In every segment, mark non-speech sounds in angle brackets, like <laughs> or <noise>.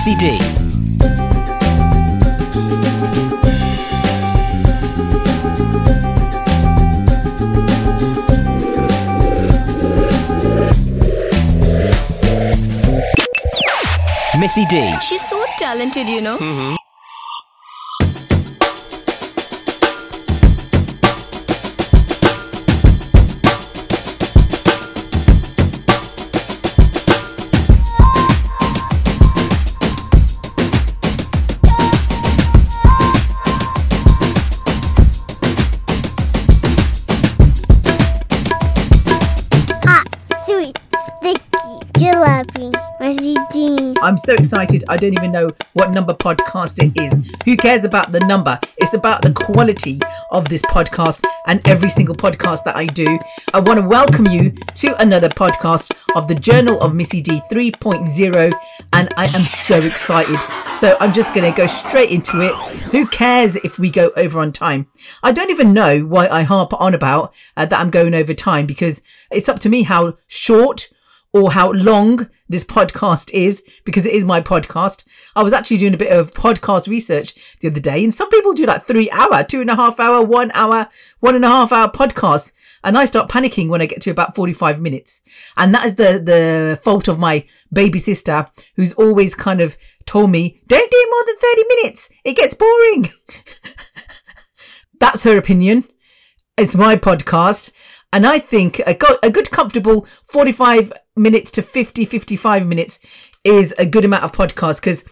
Missy D. Missy D. She's so talented, you know. hot, so excited. I don't even know what number podcast it is. Who cares about the number? It's about the quality of this podcast and every single podcast that I do. I want to welcome you to another podcast of the Journal of Missy D 3.0, and I am so excited. So I'm just going to go straight into it. Who cares if we go over on time? I don't even know why I harp on about uh, that I'm going over time because it's up to me how short or how long this podcast is because it is my podcast. I was actually doing a bit of podcast research the other day, and some people do like three hour, two and a half hour, one hour, one and a half hour podcasts. And I start panicking when I get to about 45 minutes. And that is the, the fault of my baby sister who's always kind of told me, don't do more than 30 minutes. It gets boring. <laughs> That's her opinion. It's my podcast. And I think a, go- a good comfortable 45 minutes to 50, 55 minutes is a good amount of podcast. Because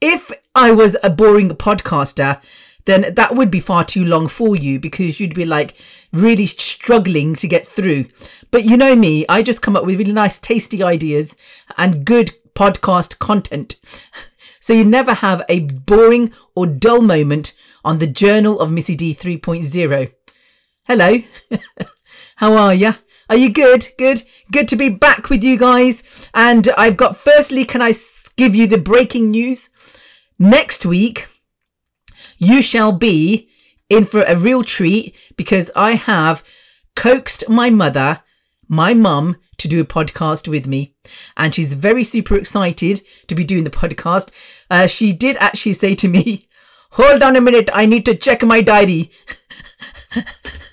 if I was a boring podcaster, then that would be far too long for you because you'd be like really struggling to get through. But you know me, I just come up with really nice, tasty ideas and good podcast content. <laughs> So you never have a boring or dull moment on the Journal of Missy D 3.0. Hello. <laughs> How are you? Are you good? Good. Good to be back with you guys. And I've got, firstly, can I give you the breaking news? Next week, you shall be in for a real treat because I have coaxed my mother, my mum, to do a podcast with me. And she's very super excited to be doing the podcast. Uh, she did actually say to me, <laughs> hold on a minute. I need to check my diary. <laughs>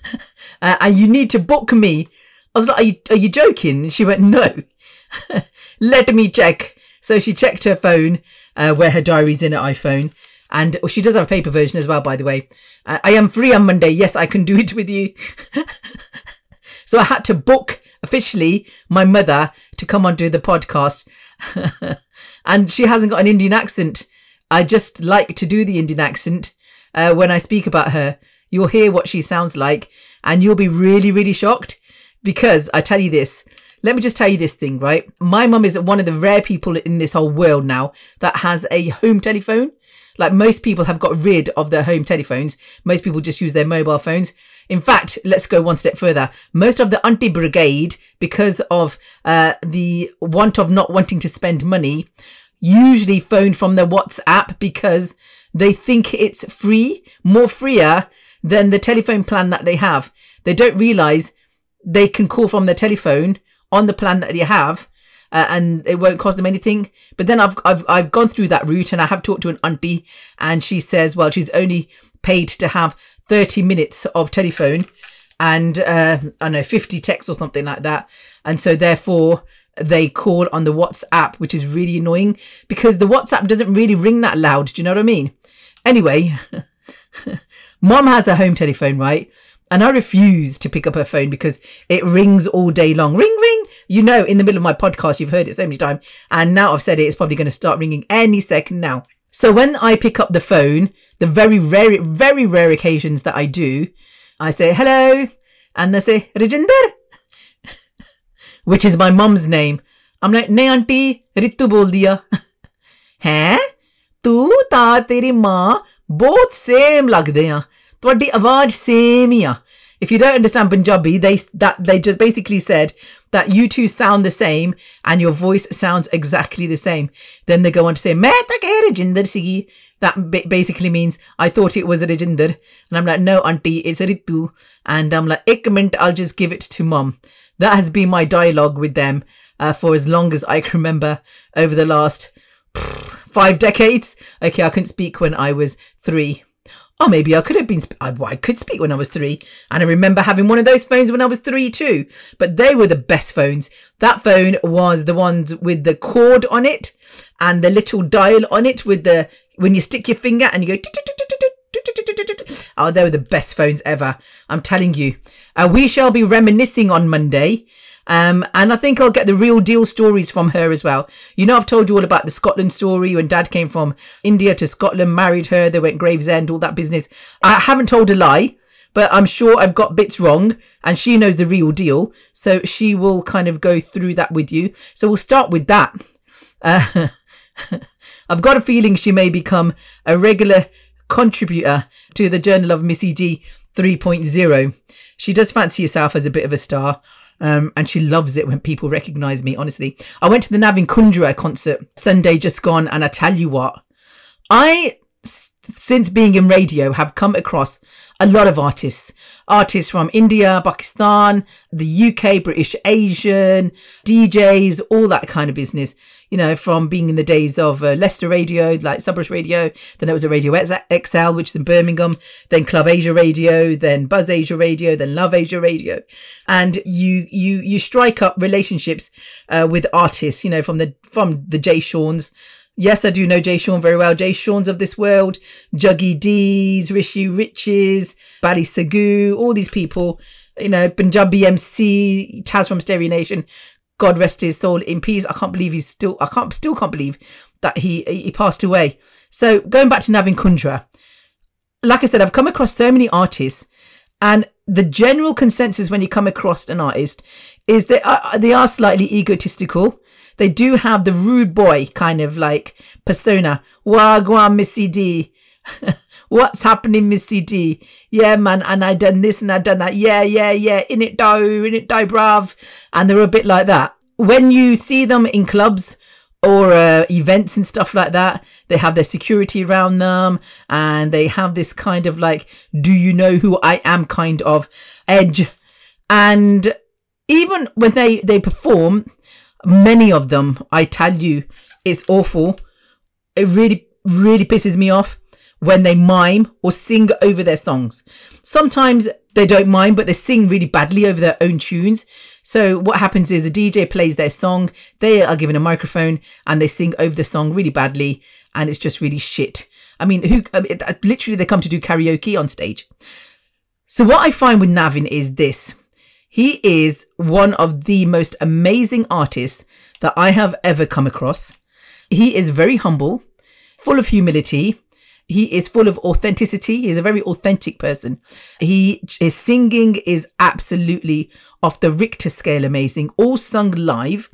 uh, and you need to book me. I was like, are you, are you joking? And she went, no, <laughs> let me check. So she checked her phone, uh, where her diary's in her iPhone. And oh, she does have a paper version as well, by the way. Uh, I am free on Monday. Yes, I can do it with you. <laughs> so I had to book officially my mother to come on do the podcast. <laughs> and she hasn't got an Indian accent. I just like to do the Indian accent uh, when I speak about her. You'll hear what she sounds like and you'll be really, really shocked because I tell you this. Let me just tell you this thing, right? My mum is one of the rare people in this whole world now that has a home telephone. Like most people have got rid of their home telephones. Most people just use their mobile phones. In fact, let's go one step further. Most of the auntie brigade, because of uh, the want of not wanting to spend money, usually phone from their WhatsApp because they think it's free, more freer than the telephone plan that they have. They don't realize they can call from their telephone on the plan that they have. Uh, and it won't cost them anything. But then I've, I've, I've gone through that route and I have talked to an auntie and she says, well, she's only paid to have 30 minutes of telephone and, uh, I know, 50 texts or something like that. And so therefore they call on the WhatsApp, which is really annoying because the WhatsApp doesn't really ring that loud. Do you know what I mean? Anyway, <laughs> Mom has a home telephone, right? And I refuse to pick up her phone because it rings all day long. Ring, ring. You know, in the middle of my podcast, you've heard it so many times. And now I've said it, it's probably going to start ringing any second now. So when I pick up the phone, the very rare, very rare occasions that I do, I say hello and they say Rajinder, <laughs> which is my mom's name. I'm like, ne, auntie, ritu bol बोल दिया <laughs> Tu ta teri ma ਬਹੁਤ same ਲੱਗਦੇ ਆ ਤੁਹਾਡੀ ਆਵਾਜ਼ same ਹੀ ਆ if you don't understand Punjabi, they that they just basically said that you two sound the same and your voice sounds exactly the same. Then they go on to say, "मैं ਤਾਂ ਕਹਿ Rajinder ਸੀਗੀ." That ba- basically means I thought it was Rajinder, and I'm like, "No, auntie, it's Ritu." And I'm like, "Ik minute, I'll just give it to mom." That has been my dialogue with them uh, for as long as I can remember over the last five decades. Okay, I couldn't speak when I was three. Or maybe I could have been, I, well, I could speak when I was three. And I remember having one of those phones when I was three too. But they were the best phones. That phone was the ones with the cord on it and the little dial on it with the, when you stick your finger and you go, Oh, they were the best phones ever. I'm telling you. Uh, we shall be reminiscing on Monday. Um, and I think I'll get the real deal stories from her as well. You know, I've told you all about the Scotland story when dad came from India to Scotland, married her, they went Gravesend, all that business. I haven't told a lie, but I'm sure I've got bits wrong and she knows the real deal. So she will kind of go through that with you. So we'll start with that. Uh, <laughs> I've got a feeling she may become a regular contributor to the Journal of Missy D 3.0. She does fancy herself as a bit of a star. Um, and she loves it when people recognize me, honestly. I went to the Navin Kundra concert Sunday just gone, and I tell you what, I, since being in radio, have come across a lot of artists. Artists from India, Pakistan, the UK, British, Asian, DJs, all that kind of business. You know, from being in the days of uh, Leicester Radio, like Sabras Radio, then it was a Radio XL, which is in Birmingham, then Club Asia Radio, then Buzz Asia Radio, then Love Asia Radio. And you, you, you strike up relationships, uh, with artists, you know, from the, from the Jay Sean's, Yes, I do know Jay Sean very well. Jay Sean's of this world, Juggy D's, Rishi Rich's, Bally Sagoo, all these people, you know, Punjabi MC, Taz from Stereo Nation. God rest his soul in peace. I can't believe he's still, I can't, still can't believe that he, he passed away. So going back to Navin Kundra, like I said, I've come across so many artists and the general consensus when you come across an artist is that uh, they are slightly egotistical they do have the rude boy kind of like persona. Wagwan Missy D. <laughs> What's happening, Missy D? Yeah, man, and I done this and I done that. Yeah, yeah, yeah. In it do, in it do, bruv. And they're a bit like that. When you see them in clubs or uh, events and stuff like that, they have their security around them and they have this kind of like, do you know who I am kind of edge. And even when they, they perform, many of them, I tell you, it's awful. It really, really pisses me off when they mime or sing over their songs. Sometimes they don't mime, but they sing really badly over their own tunes. So what happens is a DJ plays their song, they are given a microphone and they sing over the song really badly and it's just really shit. I mean, who, I mean, literally they come to do karaoke on stage. So what I find with Navin is this. He is one of the most amazing artists that I have ever come across. He is very humble, full of humility. He is full of authenticity. He's a very authentic person. He, his singing is absolutely off the Richter scale amazing, all sung live.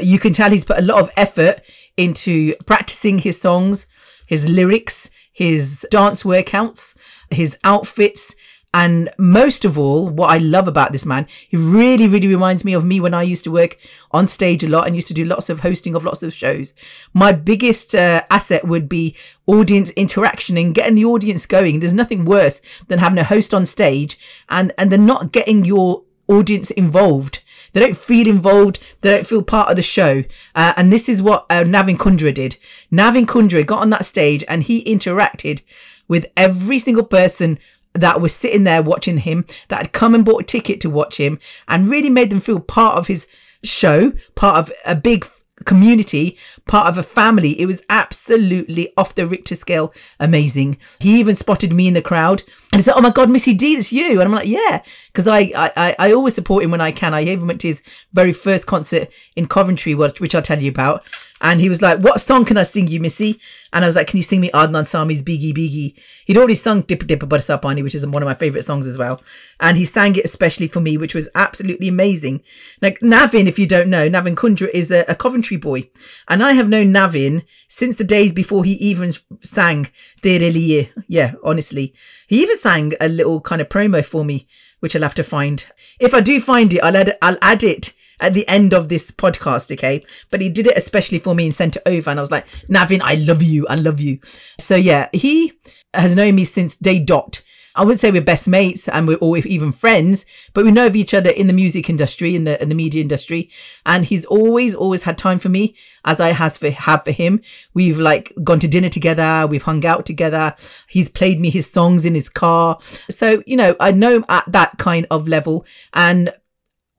You can tell he's put a lot of effort into practicing his songs, his lyrics, his dance workouts, his outfits, and most of all, what I love about this man, he really, really reminds me of me when I used to work on stage a lot and used to do lots of hosting of lots of shows. My biggest uh, asset would be audience interaction and getting the audience going. There's nothing worse than having a host on stage and, and then not getting your audience involved. They don't feel involved. They don't feel part of the show. Uh, and this is what uh, Navin Kundra did. Navin Kundra got on that stage and he interacted with every single person that were sitting there watching him, that had come and bought a ticket to watch him and really made them feel part of his show, part of a big community, part of a family. It was absolutely off the Richter scale amazing. He even spotted me in the crowd and he said, Oh my God, Missy D, it's you. And I'm like, Yeah, because I, I, I always support him when I can. I even went to his very first concert in Coventry, which I'll tell you about. And he was like, What song can I sing you, Missy? And I was like, Can you sing me Adnan Sami's Bheegi Bheegi? He'd already sung Dipper Dipper Barsapani, which is one of my favorite songs as well. And he sang it especially for me, which was absolutely amazing. Like Navin, if you don't know, Navin Kundra is a, a Coventry boy. And I have known Navin since the days before he even sang Tere Liye. Yeah, honestly. He even sang a little kind of promo for me, which I'll have to find. If I do find it, I'll add, I'll add it at the end of this podcast, okay? But he did it especially for me and sent it over. And I was like, Navin, I love you. I love you. So yeah, he has known me since day dot. I wouldn't say we're best mates and we're or even friends, but we know of each other in the music industry, in the in the media industry. And he's always, always had time for me, as I has for have for him. We've like gone to dinner together, we've hung out together. He's played me his songs in his car. So, you know, I know him at that kind of level. And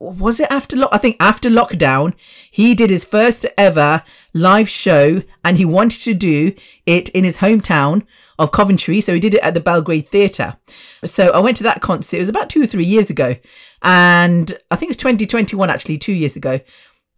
was it after lock? I think after lockdown, he did his first ever live show and he wanted to do it in his hometown of Coventry. So he did it at the Belgrade Theatre. So I went to that concert. It was about two or three years ago. And I think it's 2021, actually, two years ago.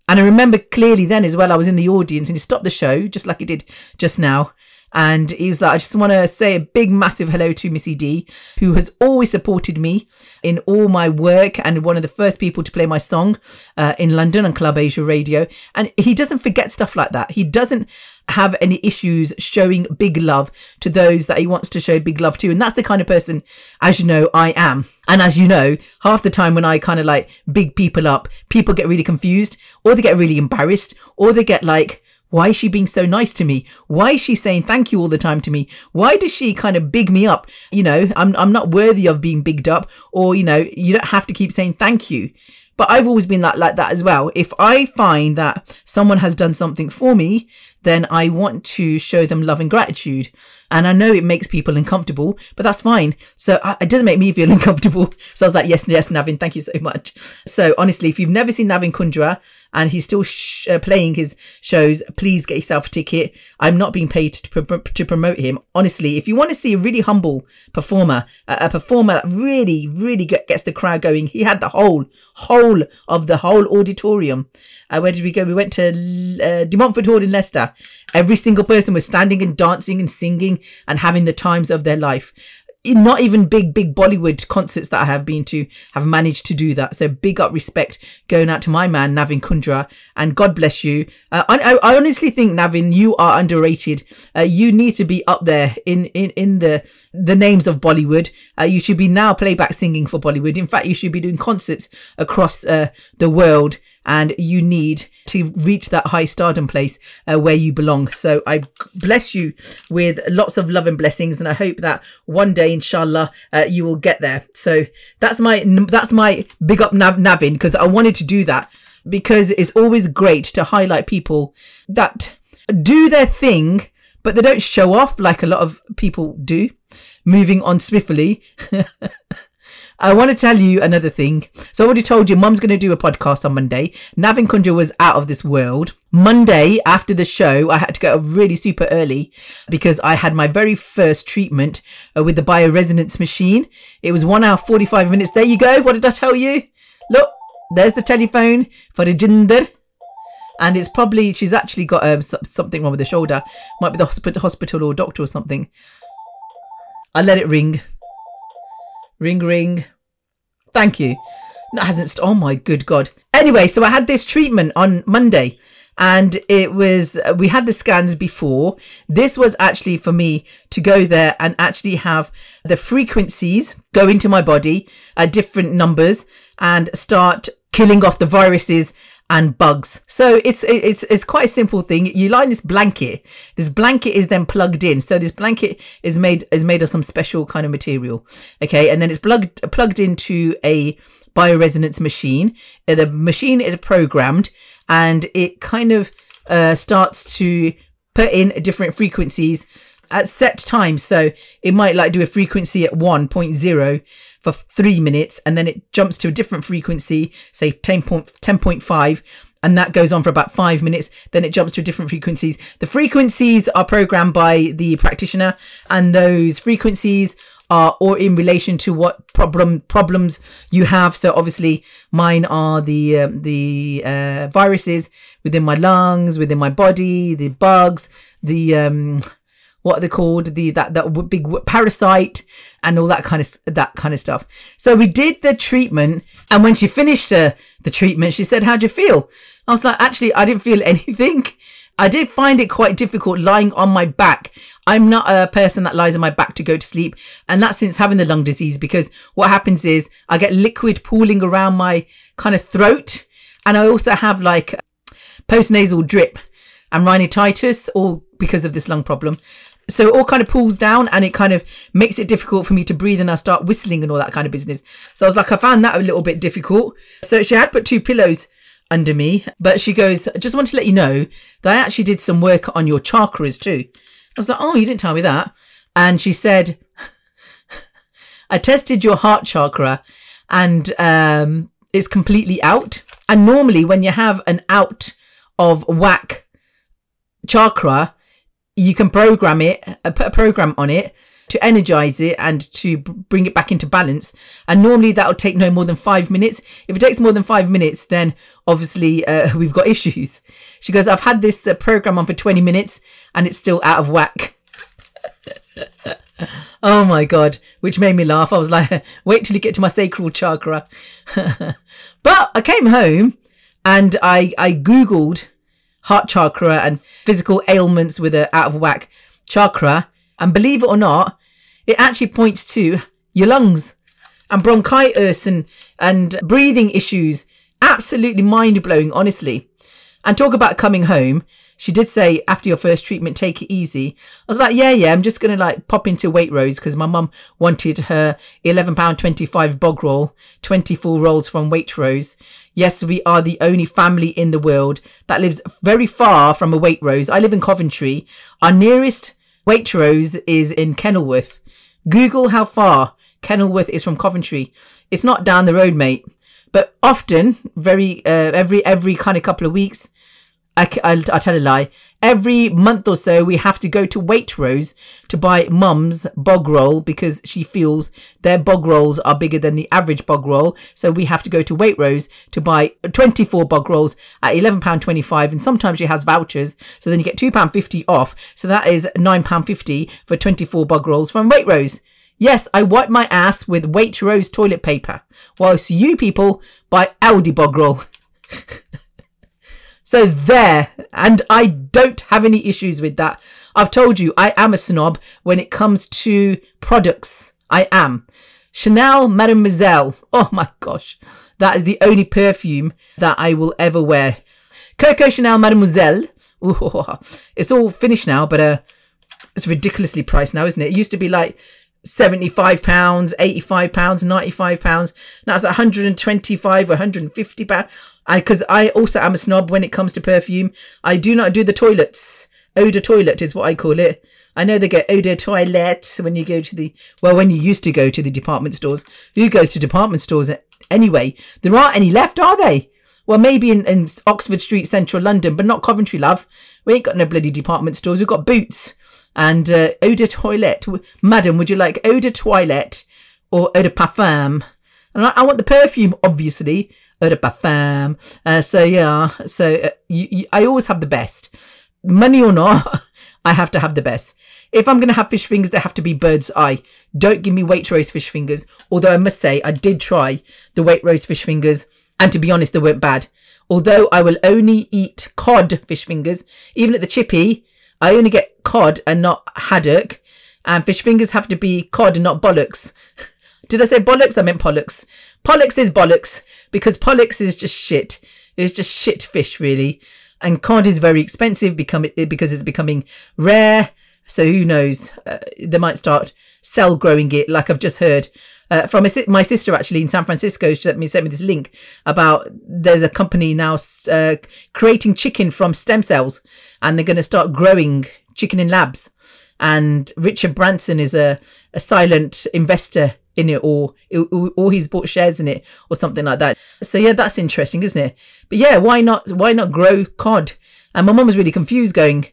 And I remember clearly then as well, I was in the audience and he stopped the show just like he did just now. And he was like, I just want to say a big, massive hello to Missy D, who has always supported me in all my work and one of the first people to play my song uh, in London on Club Asia Radio. And he doesn't forget stuff like that. He doesn't have any issues showing big love to those that he wants to show big love to. And that's the kind of person, as you know, I am. And as you know, half the time when I kind of like big people up, people get really confused or they get really embarrassed or they get like, why is she being so nice to me? Why is she saying thank you all the time to me? Why does she kind of big me up? You know, I'm, I'm not worthy of being bigged up or, you know, you don't have to keep saying thank you. But I've always been like, like that as well. If I find that someone has done something for me, then I want to show them love and gratitude. And I know it makes people uncomfortable, but that's fine. So uh, it doesn't make me feel <laughs> uncomfortable. So I was like, yes, yes, Navin, thank you so much. So honestly, if you've never seen Navin Kundra and he's still sh- uh, playing his shows, please get yourself a ticket. I'm not being paid to, pr- to promote him. Honestly, if you want to see a really humble performer, a, a performer that really, really gets the crowd going, he had the whole, whole of the whole auditorium. Uh, where did we go? We went to uh, De Montfort Hall in Leicester. Every single person was standing and dancing and singing and having the times of their life. Not even big, big Bollywood concerts that I have been to have managed to do that. So big up respect going out to my man, Navin Kundra, and God bless you. Uh, I, I, honestly think, Navin, you are underrated. Uh, you need to be up there in, in, in the, the names of Bollywood. Uh, you should be now playback singing for Bollywood. In fact, you should be doing concerts across uh, the world and you need to reach that high stardom place uh, where you belong. So I bless you with lots of love and blessings, and I hope that one day, inshallah, uh, you will get there. So that's my that's my big up Nav- Navin because I wanted to do that because it's always great to highlight people that do their thing, but they don't show off like a lot of people do. Moving on swiftly. <laughs> I want to tell you another thing. So I already told you mum's going to do a podcast on Monday. Navin Kundra was out of this world. Monday after the show, I had to get up really super early because I had my very first treatment uh, with the bioresonance machine. It was one hour, 45 minutes. There you go. What did I tell you? Look, there's the telephone for the jinder. And it's probably, she's actually got um, something wrong with the shoulder. Might be the hospital or doctor or something. I let it ring. Ring, ring. Thank you. No, hasn't. St- oh my good God. Anyway, so I had this treatment on Monday and it was, uh, we had the scans before. This was actually for me to go there and actually have the frequencies go into my body at different numbers and start killing off the viruses and bugs. So it's it's it's quite a simple thing. You line this blanket. This blanket is then plugged in. So this blanket is made is made of some special kind of material. Okay, and then it's plugged plugged into a bioresonance machine. Uh, the machine is programmed, and it kind of uh, starts to put in different frequencies at set times. So it might like do a frequency at 1.0 for three minutes and then it jumps to a different frequency, say 10 10.5 and that goes on for about five minutes. Then it jumps to a different frequencies. The frequencies are programmed by the practitioner, and those frequencies are or in relation to what problem problems you have. So obviously, mine are the um, the uh, viruses within my lungs, within my body, the bugs, the um, what are they called? The that that big parasite and all that kind of that kind of stuff. So we did the treatment, and when she finished the the treatment, she said, "How'd you feel?" I was like, "Actually, I didn't feel <laughs> anything." I did find it quite difficult lying on my back. I'm not a person that lies on my back to go to sleep. And that's since having the lung disease because what happens is I get liquid pooling around my kind of throat. And I also have like postnasal drip and rhinitis all because of this lung problem. So it all kind of pulls down and it kind of makes it difficult for me to breathe and I start whistling and all that kind of business. So I was like, I found that a little bit difficult. So she had put two pillows under me, but she goes, I just want to let you know that I actually did some work on your chakras too. I was like, oh, you didn't tell me that. And she said, I tested your heart chakra and um, it's completely out. And normally when you have an out of whack chakra, you can program it, uh, put a program on it to energize it and to bring it back into balance. And normally that'll take no more than five minutes. If it takes more than five minutes, then obviously uh, <laughs> we've got issues. She goes, I've had this uh, program on for 20 minutes and it's still out of whack. <laughs> oh my God, which made me laugh. I was like, <laughs> wait till you get to my sacral chakra. but I came home and I, I Googled heart chakra and physical ailments with a out of whack chakra. And believe it or not, it actually points to your lungs and bronchitis and, and breathing issues. Absolutely mind blowing, honestly. And talk about coming home. She did say after your first treatment, take it easy. I was like, yeah, yeah, I'm just going to like pop into Waitrose because my mum wanted her £11.25 bog roll, 24 rolls from Waitrose. Yes, we are the only family in the world that lives very far from a Waitrose. I live in Coventry. Our nearest Waitrose is in Kenilworth. Google how far Kenilworth is from Coventry. It's not down the road, mate. But often, very, uh, every, every kind of couple of weeks, I, will tell a lie. Every month or so, we have to go to Waitrose to buy mum's bog roll because she feels their bog rolls are bigger than the average bog roll. So we have to go to Waitrose to buy 24 bog rolls at £11.25. And sometimes she has vouchers. So then you get £2.50 off. So that is £9.50 for 24 bog rolls from Waitrose. Yes, I wipe my ass with Waitrose toilet paper, whilst you people buy Aldi bog roll. <laughs> So there, and I don't have any issues with that. I've told you, I am a snob when it comes to products. I am. Chanel Mademoiselle. Oh my gosh. That is the only perfume that I will ever wear. Coco Chanel Mademoiselle. Ooh, <laughs> it's all finished now, but uh, it's ridiculously priced now, isn't it? It used to be like 75 pounds, 85 pounds, 95 pounds. Now it's 125 or 150 pounds. I, cause I also am a snob when it comes to perfume. I do not do the toilets. Eau de toilet is what I call it. I know they get eau de toilette when you go to the, well, when you used to go to the department stores. Who goes to department stores anyway? There aren't any left, are they? Well, maybe in, in Oxford Street, central London, but not Coventry, love. We ain't got no bloody department stores. We've got boots and uh, eau de toilette. Madam, would you like eau de toilette or eau de parfum? And I, I want the perfume, obviously. Uh, so yeah, so uh, you, you, I always have the best. Money or not, <laughs> I have to have the best. If I'm going to have fish fingers, they have to be bird's eye. Don't give me Waitrose fish fingers. Although I must say, I did try the Waitrose fish fingers, and to be honest, they weren't bad. Although I will only eat cod fish fingers, even at the chippy, I only get cod and not haddock. And fish fingers have to be cod and not bollocks. <laughs> Did I say bollocks? I meant pollocks. Pollocks is bollocks because pollocks is just shit. It's just shit fish, really. And cod is very expensive because it's becoming rare. So who knows? Uh, they might start cell growing it, like I've just heard uh, from my sister actually in San Francisco. She sent me sent me this link about there's a company now uh, creating chicken from stem cells, and they're going to start growing chicken in labs. And Richard Branson is a, a silent investor in it, or or he's bought shares in it, or something like that. So yeah, that's interesting, isn't it? But yeah, why not? Why not grow cod? And my mum was really confused, going,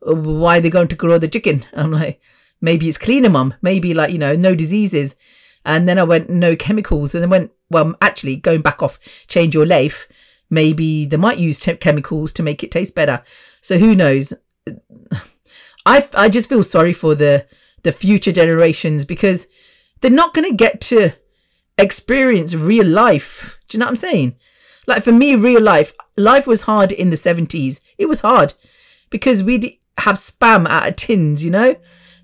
"Why are they going to grow the chicken?" <laughs> I'm like, maybe it's cleaner, mum. Maybe like you know, no diseases. And then I went, no chemicals. And then went, well, actually going back off, change your life. Maybe they might use te- chemicals to make it taste better. So who knows? <sighs> I, I just feel sorry for the, the future generations because they're not going to get to experience real life. Do you know what I'm saying? Like for me, real life, life was hard in the 70s. It was hard because we'd have spam out of tins, you know?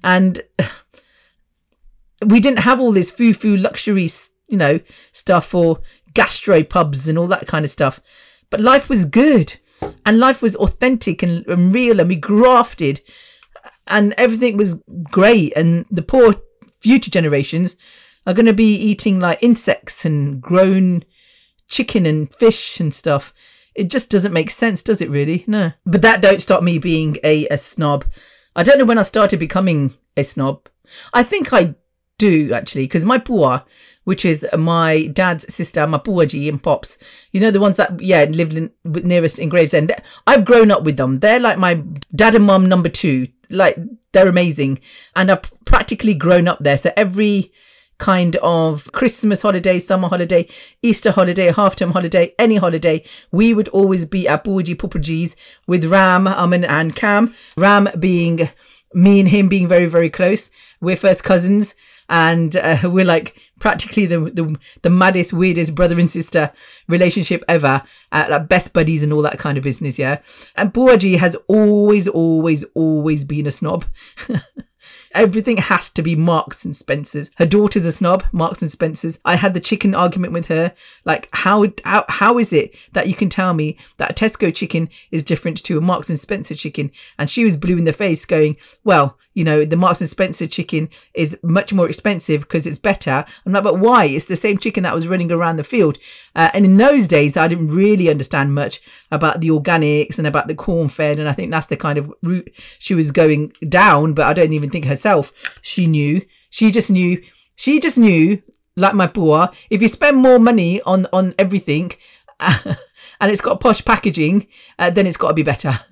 And <sighs> we didn't have all this foo-foo luxury, you know, stuff or gastro pubs and all that kind of stuff. But life was good and life was authentic and, and real and we grafted. and everything was great. And the poor future generations are going to be eating like insects and grown chicken and fish and stuff. It just doesn't make sense, does it really? No. But that don't stop me being a, a snob. I don't know when I started becoming a snob. I think I do actually, because my pua, which is my dad's sister, my buaji and pops, you know, the ones that, yeah, lived in, nearest in Gravesend. I've grown up with them. They're like my dad and mum number two. Like, they're amazing. And I've practically grown up there. So every, kind of Christmas holiday, summer holiday, Easter holiday, half term holiday, any holiday, we would always be at Buaji Pupaji's with Ram, Amin, and Cam. Ram being me and him being very, very close. We're first cousins and uh, <laughs> we're like practically the, the the maddest, weirdest brother and sister relationship ever, uh, like best buddies and all that kind of business. Yeah, and Buaji has always, always, always been a snob. <laughs> Everything has to be Marks and Spencers. Her daughter's a snob, Marks and Spencers. I had the chicken argument with her. Like, how, how, how is it that you can tell me that a Tesco chicken is different to a Marks and Spencer chicken? And she was blue in the face going, well, you know, the Marks and Spencer chicken is much more expensive because it's better. I'm like, but why? It's the same chicken that was running around the field. Uh, and in those days, I didn't really understand much about the organics and about the corn fed. And I think that's the kind of route she was going down. But I don't even think herself she knew. She just knew. She just knew, like my poor, if you spend more money on, on everything, <laughs> and it's got posh packaging, uh, then it's got to be better. <laughs>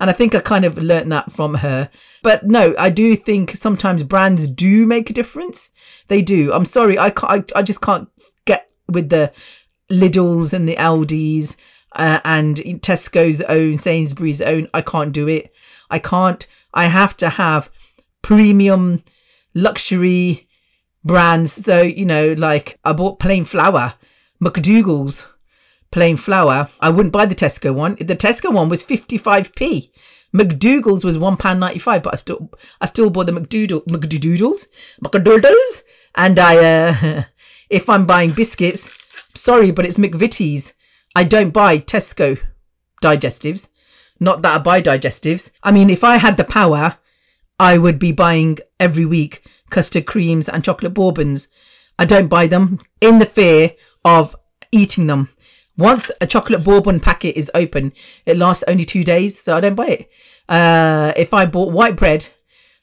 And I think I kind of learnt that from her. But no, I do think sometimes brands do make a difference. They do. I'm sorry, I can't, I, I just can't get with the Lidl's and the Aldi's uh, and Tesco's own, Sainsbury's own. I can't do it. I can't. I have to have premium luxury brands. So, you know, like I bought plain flour, McDougalls plain flour. I wouldn't buy the Tesco one. The Tesco one was 55p. McDougalls was £1.95, but I still I still bought the McDoodle McDoodles. McDoodles. And I uh <laughs> if I'm buying biscuits, sorry, but it's McVitie's. I don't buy Tesco digestives. Not that I buy digestives. I mean, if I had the power, I would be buying every week custard creams and chocolate bourbons. I don't buy them in the fear of eating them. Once a chocolate bourbon packet is open, it lasts only two days, so I don't buy it. Uh, if I bought white bread,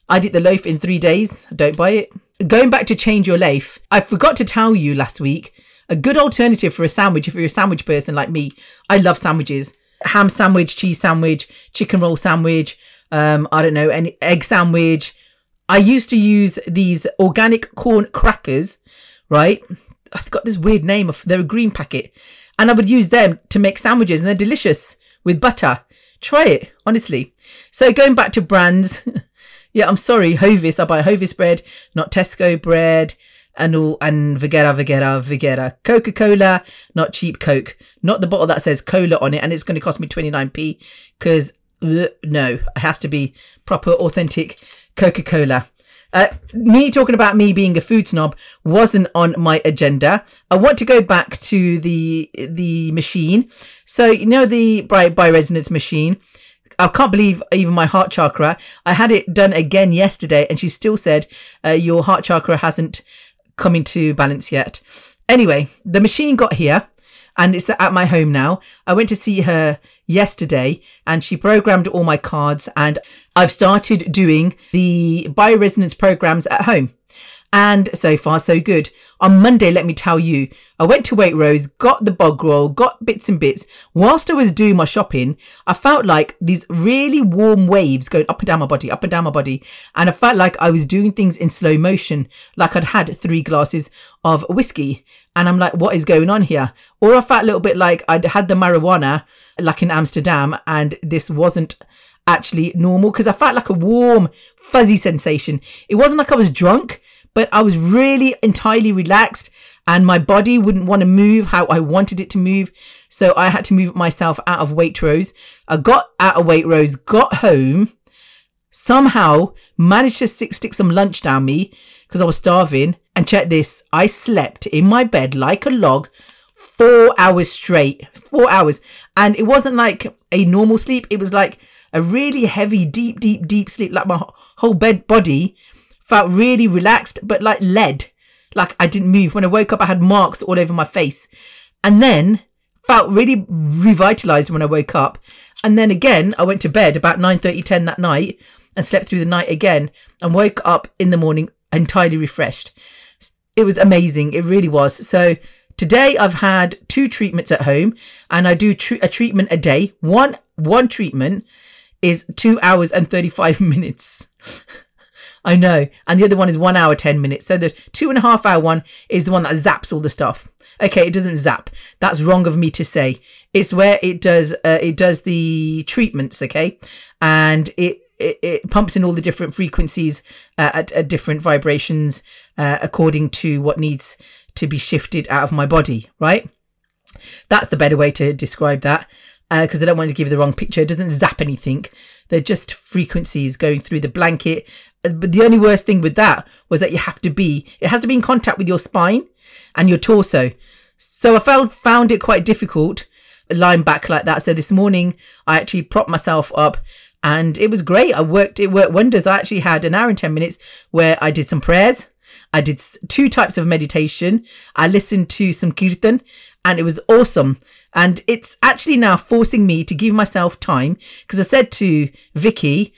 I'd eat the loaf in three days. I don't buy it. Going back to change your life, I forgot to tell you last week a good alternative for a sandwich if you're a sandwich person like me. I love sandwiches. Ham sandwich, cheese sandwich, chicken roll sandwich, um, I don't know, any egg sandwich. I used to use these organic corn crackers, right? I've got this weird name of, they're a green packet and I would use them to make sandwiches, and they're delicious with butter. Try it, honestly. So going back to brands, <laughs> yeah, I'm sorry, Hovis. I buy Hovis bread, not Tesco bread, and all and Vigera, Vigera, Vigera. Coca Cola, not cheap Coke, not the bottle that says cola on it, and it's going to cost me 29p because no, it has to be proper, authentic Coca Cola. Uh, me talking about me being a food snob wasn't on my agenda. I want to go back to the the machine. So you know the bioresonance machine. I can't believe even my heart chakra. I had it done again yesterday, and she still said uh, your heart chakra hasn't come to balance yet. Anyway, the machine got here and it's at my home now. I went to see her yesterday and she programmed all my cards and I've started doing the bioresonance programs at home. And so far, so good. On Monday, let me tell you, I went to Waitrose, got the bog roll, got bits and bits. Whilst I was doing my shopping, I felt like these really warm waves going up and down my body, up and down my body. And I felt like I was doing things in slow motion, like I'd had three glasses of whiskey. And I'm like, what is going on here? Or I felt a little bit like I'd had the marijuana, like in Amsterdam, and this wasn't actually normal because I felt like a warm, fuzzy sensation. It wasn't like I was drunk but I was really entirely relaxed and my body wouldn't want to move how I wanted it to move. So I had to move myself out of Waitrose. I got out of Waitrose, got home, somehow managed to stick, some lunch down me because I was starving. And check this, I slept in my bed like a log four hours straight, four hours. And it wasn't like a normal sleep. It was like a really heavy, deep, deep, deep sleep. Like my whole bed body felt really relaxed, but like lead. Like I didn't move. When I woke up, I had marks all over my face. And then felt really revitalized when I woke up. And then again, I went to bed about 9 30, 10 that night and slept through the night again and woke up in the morning entirely refreshed. It was amazing. It really was. So today I've had two treatments at home and I do tr- a treatment a day. One, one treatment is two hours and 35 <laughs> minutes. I know. And the other one is one hour, 10 minutes. So the two and a half hour one is the one that zaps all the stuff. Okay, it doesn't zap. That's wrong of me to say. It's where it does, uh, it does the treatments. Okay. And it, it, it pumps in all the different frequencies uh, at, at, different vibrations uh, according to what needs to be shifted out of my body, right? That's the better way to describe that because uh, I don't want to give you the wrong picture. It doesn't zap anything. They're just frequencies going through the blanket. Uh, but the only worst thing with that was that you have to be, it has to be in contact with your spine and your torso. So I found, found it quite difficult lying back like that. So this morning I actually propped myself up and it was great. I worked, it worked wonders. I actually had an hour and 10 minutes where I did some prayers. I did two types of meditation. I listened to some kirtan and it was awesome. And it's actually now forcing me to give myself time because I said to Vicky,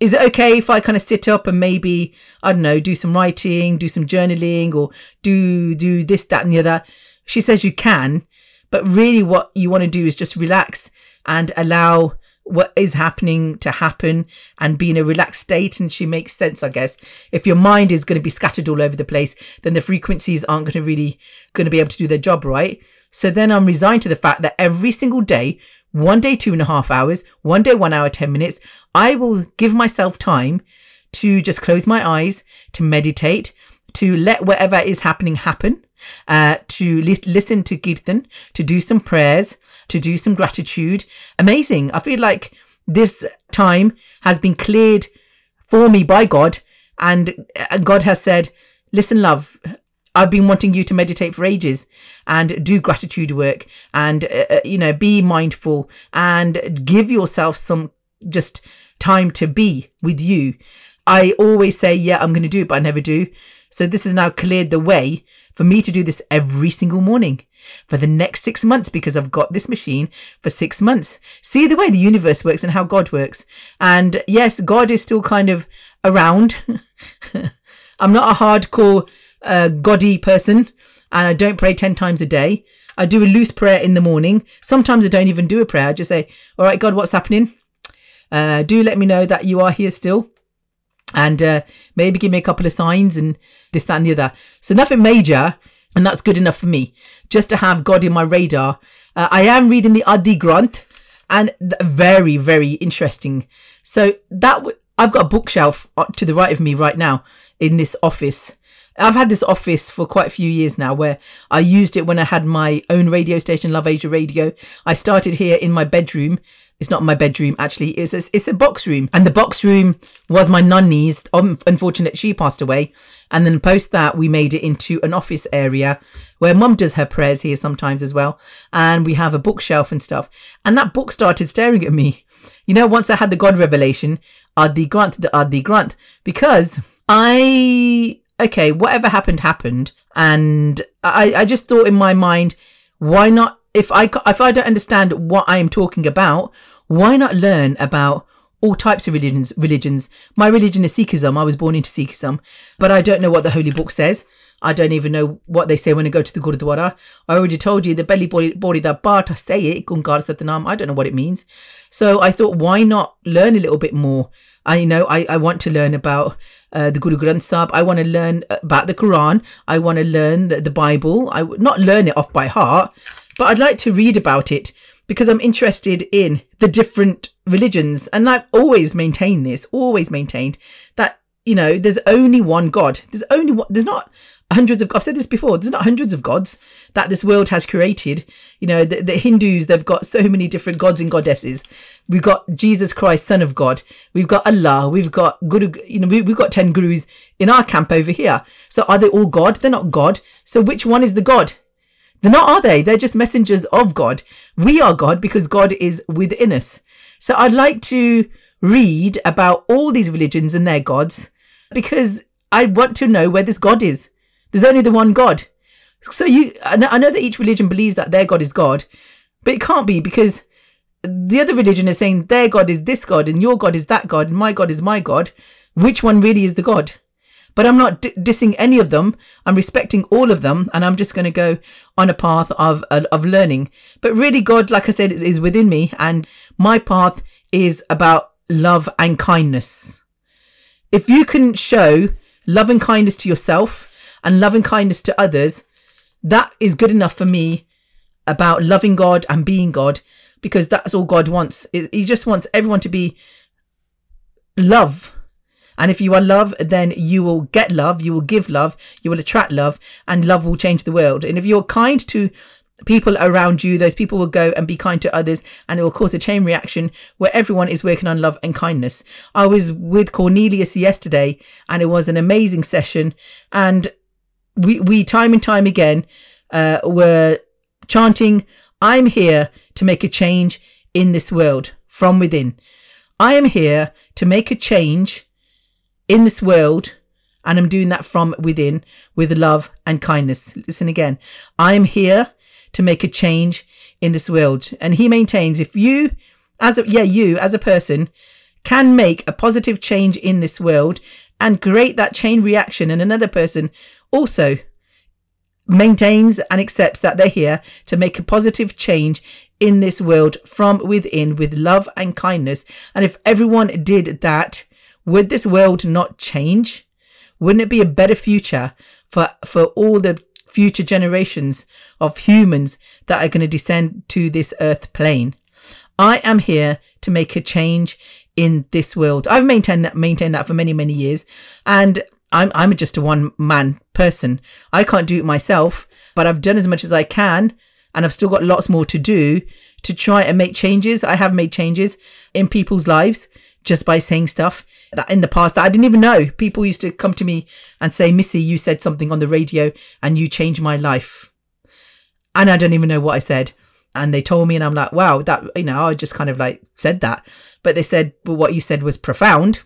is it okay if I kind of sit up and maybe, I don't know, do some writing, do some journaling or do, do this, that and the other? She says you can, but really what you want to do is just relax and allow what is happening to happen and be in a relaxed state. And she makes sense, I guess. If your mind is going to be scattered all over the place, then the frequencies aren't going to really going to be able to do their job right. So then I'm resigned to the fact that every single day, one day, two and a half hours, one day, one hour, 10 minutes, I will give myself time to just close my eyes, to meditate, to let whatever is happening happen uh, to li- listen to Kirtan, to do some prayers, to do some gratitude. Amazing. I feel like this time has been cleared for me by God and God has said, listen, love, I've been wanting you to meditate for ages and do gratitude work and, uh, uh you know, be mindful and give yourself some just time to be with you. I always say, yeah, I'm going to do it, but I never do. So this has now cleared the way for me to do this every single morning for the next six months because I've got this machine for six months. See the way the universe works and how God works. And yes, God is still kind of around. <laughs> I'm not a hardcore uh, goddy person and I don't pray 10 times a day. I do a loose prayer in the morning. Sometimes I don't even do a prayer. I just say, all right, God, what's happening? Uh, do let me know that you are here still and uh, maybe give me a couple of signs and this, that, and the other. So nothing major, and that's good enough for me. Just to have God in my radar. Uh, I am reading the Adi Granth, and very, very interesting. So that w- I've got a bookshelf uh, to the right of me right now in this office. I've had this office for quite a few years now where I used it when I had my own radio station, Love Asia Radio. I started here in my bedroom it's not my bedroom actually. It's a, it's a box room, and the box room was my nanny's. Unfortunate, she passed away, and then post that we made it into an office area where mum does her prayers here sometimes as well, and we have a bookshelf and stuff. And that book started staring at me. You know, once I had the God revelation, Adi Granth, the Adi Granth, because I okay, whatever happened happened, and I I just thought in my mind, why not if I if I don't understand what I am talking about, why not learn about all types of religions? Religions. My religion is Sikhism. I was born into Sikhism, but I don't know what the holy book says. I don't even know what they say when I go to the Gurdwara. I already told you the belly body that Bart say it, Gungar Satanam. I don't know what it means. So I thought, why not learn a little bit more? I you know I, I want to learn about uh, the Guru Granth Sahib. I want to learn about the Quran. I want to learn the, the Bible. I would not learn it off by heart, but I'd like to read about it because I'm interested in the different religions. And I've always maintained this, always maintained that, you know, there's only one God. There's only one, there's not hundreds of, I've said this before, there's not hundreds of gods that this world has created. You know, the, the Hindus, they've got so many different gods and goddesses. We've got Jesus Christ, son of God. We've got Allah. We've got Guru, you know, we, we've got 10 gurus in our camp over here. So are they all God? They're not God. So which one is the God? They're not, are they? They're just messengers of God. We are God because God is within us. So I'd like to read about all these religions and their gods because I want to know where this God is. There's only the one God. So you, I know that each religion believes that their God is God, but it can't be because the other religion is saying their God is this God and your God is that God and my God is my God. Which one really is the God? But I'm not d- dissing any of them. I'm respecting all of them, and I'm just going to go on a path of of learning. But really, God, like I said, is, is within me, and my path is about love and kindness. If you can show love and kindness to yourself and love and kindness to others, that is good enough for me about loving God and being God because that's all God wants. He just wants everyone to be love. And if you are love, then you will get love, you will give love, you will attract love, and love will change the world. And if you're kind to people around you, those people will go and be kind to others, and it will cause a chain reaction where everyone is working on love and kindness. I was with Cornelius yesterday, and it was an amazing session. And we, we time and time again, uh, were chanting, I'm here to make a change in this world from within. I am here to make a change in this world and I'm doing that from within with love and kindness. Listen again. I am here to make a change in this world. And he maintains if you, as a, yeah, you as a person can make a positive change in this world and create that chain reaction and another person also maintains and accepts that they're here to make a positive change in this world from within with love and kindness. And if everyone did that, would this world not change? Wouldn't it be a better future for, for all the future generations of humans that are going to descend to this earth plane? I am here to make a change in this world. I've maintained that, maintained that for many, many years. And I'm, I'm just a one man person. I can't do it myself, but I've done as much as I can and I've still got lots more to do to try and make changes. I have made changes in people's lives just by saying stuff that in the past that I didn't even know. People used to come to me and say, Missy, you said something on the radio and you changed my life. And I don't even know what I said. And they told me, and I'm like, wow, that, you know, I just kind of like said that. But they said, well, what you said was profound.